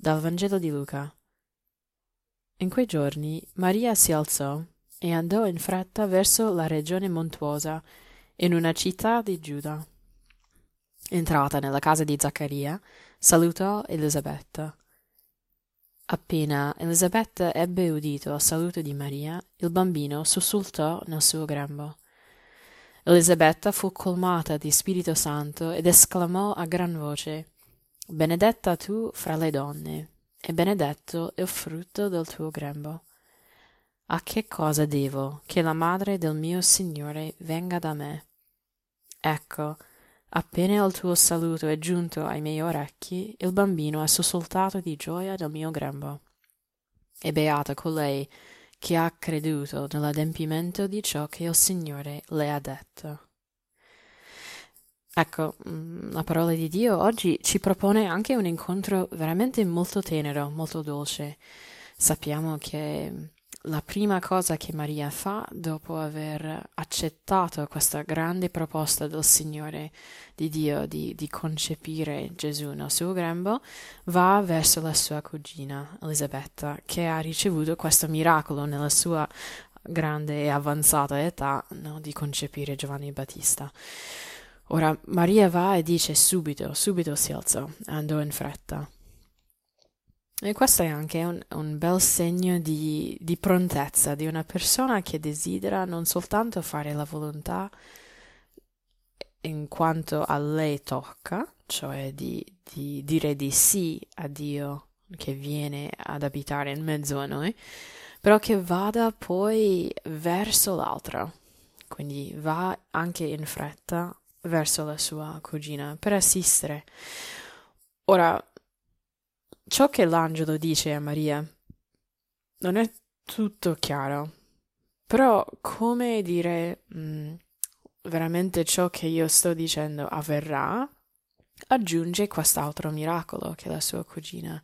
Dal Vangelo di Luca. In quei giorni Maria si alzò e andò in fretta verso la regione montuosa, in una città di Giuda. Entrata nella casa di Zaccaria, salutò Elisabetta. Appena Elisabetta ebbe udito il saluto di Maria, il bambino sussultò nel suo grembo. Elisabetta fu colmata di Spirito Santo ed esclamò a gran voce benedetta tu fra le donne e benedetto il frutto del tuo grembo. A che cosa devo che la madre del mio signore venga da me? Ecco appena il tuo saluto è giunto ai miei orecchi il bambino è sussultato di gioia nel mio grembo. E beata colei che ha creduto nell'adempimento di ciò che il signore le ha detto Ecco, mm, la parola di Dio oggi ci propone anche un incontro veramente molto tenero, molto dolce. Sappiamo che la prima cosa che Maria fa dopo aver accettato questa grande proposta del Signore di Dio di, di concepire Gesù nel suo grembo, va verso la sua cugina Elisabetta, che ha ricevuto questo miracolo nella sua grande e avanzata età no, di concepire Giovanni Battista. Ora Maria va e dice subito, subito si alzò, andò in fretta. E questo è anche un, un bel segno di, di, prontezza di una persona che desidera non soltanto fare la volontà in quanto a lei tocca, cioè di, di dire di sì a Dio che viene ad abitare in mezzo a noi, però che vada poi verso l'altra, quindi va anche in fretta verso la sua cugina per assistere. Ora, ciò che l'angelo dice a Maria non è tutto chiaro, però come dire mh, mm, veramente ciò che io sto dicendo avverrà, aggiunge quest'altro miracolo che la sua cugina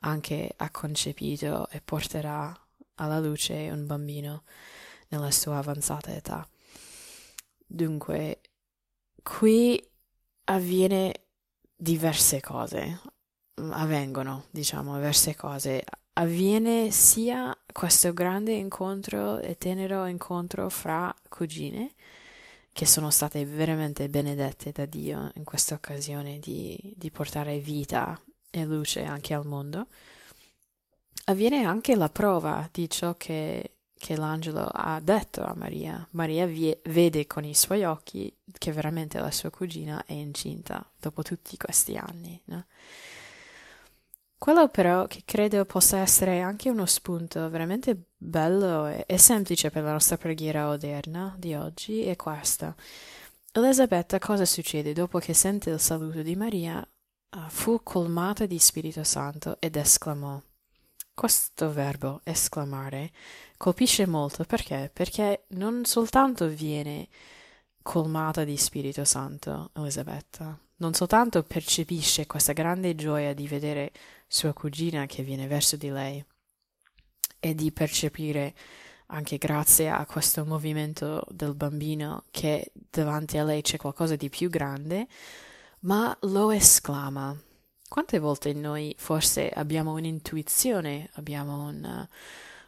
anche ha concepito e porterà alla luce un bambino nella sua avanzata età. Dunque, qui avviene diverse cose, avvengono, diciamo, diverse cose. Avviene sia questo grande incontro e tenero incontro fra cugine, che sono state veramente benedette da Dio in questa occasione di, di portare vita e luce anche al mondo. Avviene anche la prova di ciò che che l'angelo ha detto a Maria. Maria vie- vede con i suoi occhi che veramente la sua cugina è incinta dopo tutti questi anni. No? Quello però che credo possa essere anche uno spunto veramente bello e, e semplice per la nostra preghiera odierna di oggi è questo. Elisabetta cosa succede dopo che sente il saluto di Maria? Uh, fu colmata di Spirito Santo ed esclamò questo verbo esclamare colpisce molto perché? Perché non soltanto viene colmata di Spirito Santo Elisabetta, non soltanto percepisce questa grande gioia di vedere sua cugina che viene verso di lei e di percepire anche grazie a questo movimento del bambino che davanti a lei c'è qualcosa di più grande, ma lo esclama quante volte noi forse abbiamo un'intuizione, abbiamo una,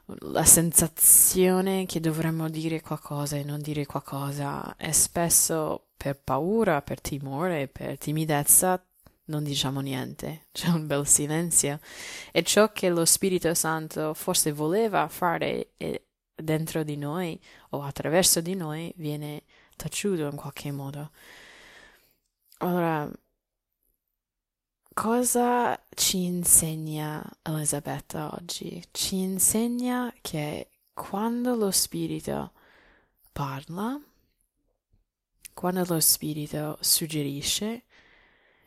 la sensazione che dovremmo dire qualcosa e non dire qualcosa e spesso per paura, per timore, per timidezza non diciamo niente, c'è un bel silenzio e ciò che lo Spirito Santo forse voleva fare dentro di noi o attraverso di noi viene taciuto in qualche modo. Allora, Cosa ci insegna Elisabetta oggi? Ci insegna che quando lo Spirito parla, quando lo Spirito suggerisce,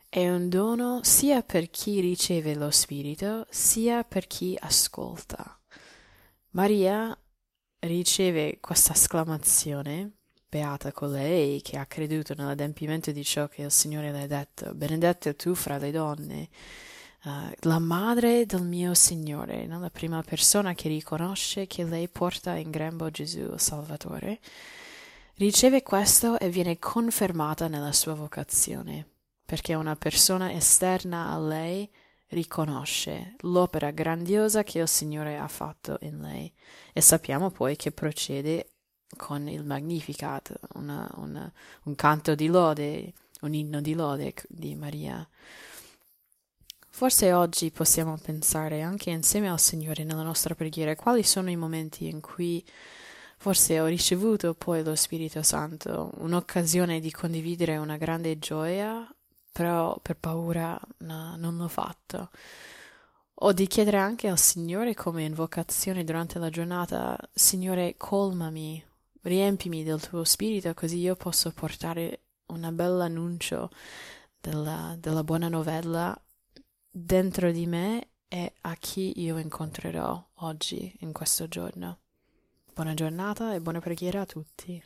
è un dono sia per chi riceve lo Spirito, sia per chi ascolta. Maria riceve questa esclamazione Beata colei che ha creduto nell'adempimento di ciò che il Signore le ha detto. Benedetta tu fra le donne. Uh, la madre del mio Signore, no? la prima persona che riconosce che lei porta in grembo Gesù, Salvatore, riceve questo e viene confermata nella sua vocazione, perché una persona esterna a lei riconosce l'opera grandiosa che il Signore ha fatto in lei e sappiamo poi che procede con il Magnificat, una, una, un canto di lode, un inno di lode di Maria. Forse oggi possiamo pensare anche insieme al Signore nella nostra preghiera quali sono i momenti in cui forse ho ricevuto poi lo Spirito Santo, un'occasione di condividere una grande gioia, però per paura no, non l'ho fatto. O di chiedere anche al Signore come invocazione durante la giornata, Signore, colmami, riempimi del tuo spirito così io posso portare un bel annuncio della, della buona novella dentro di me e a chi io incontrerò oggi, in questo giorno. Buona giornata e buona preghiera a tutti.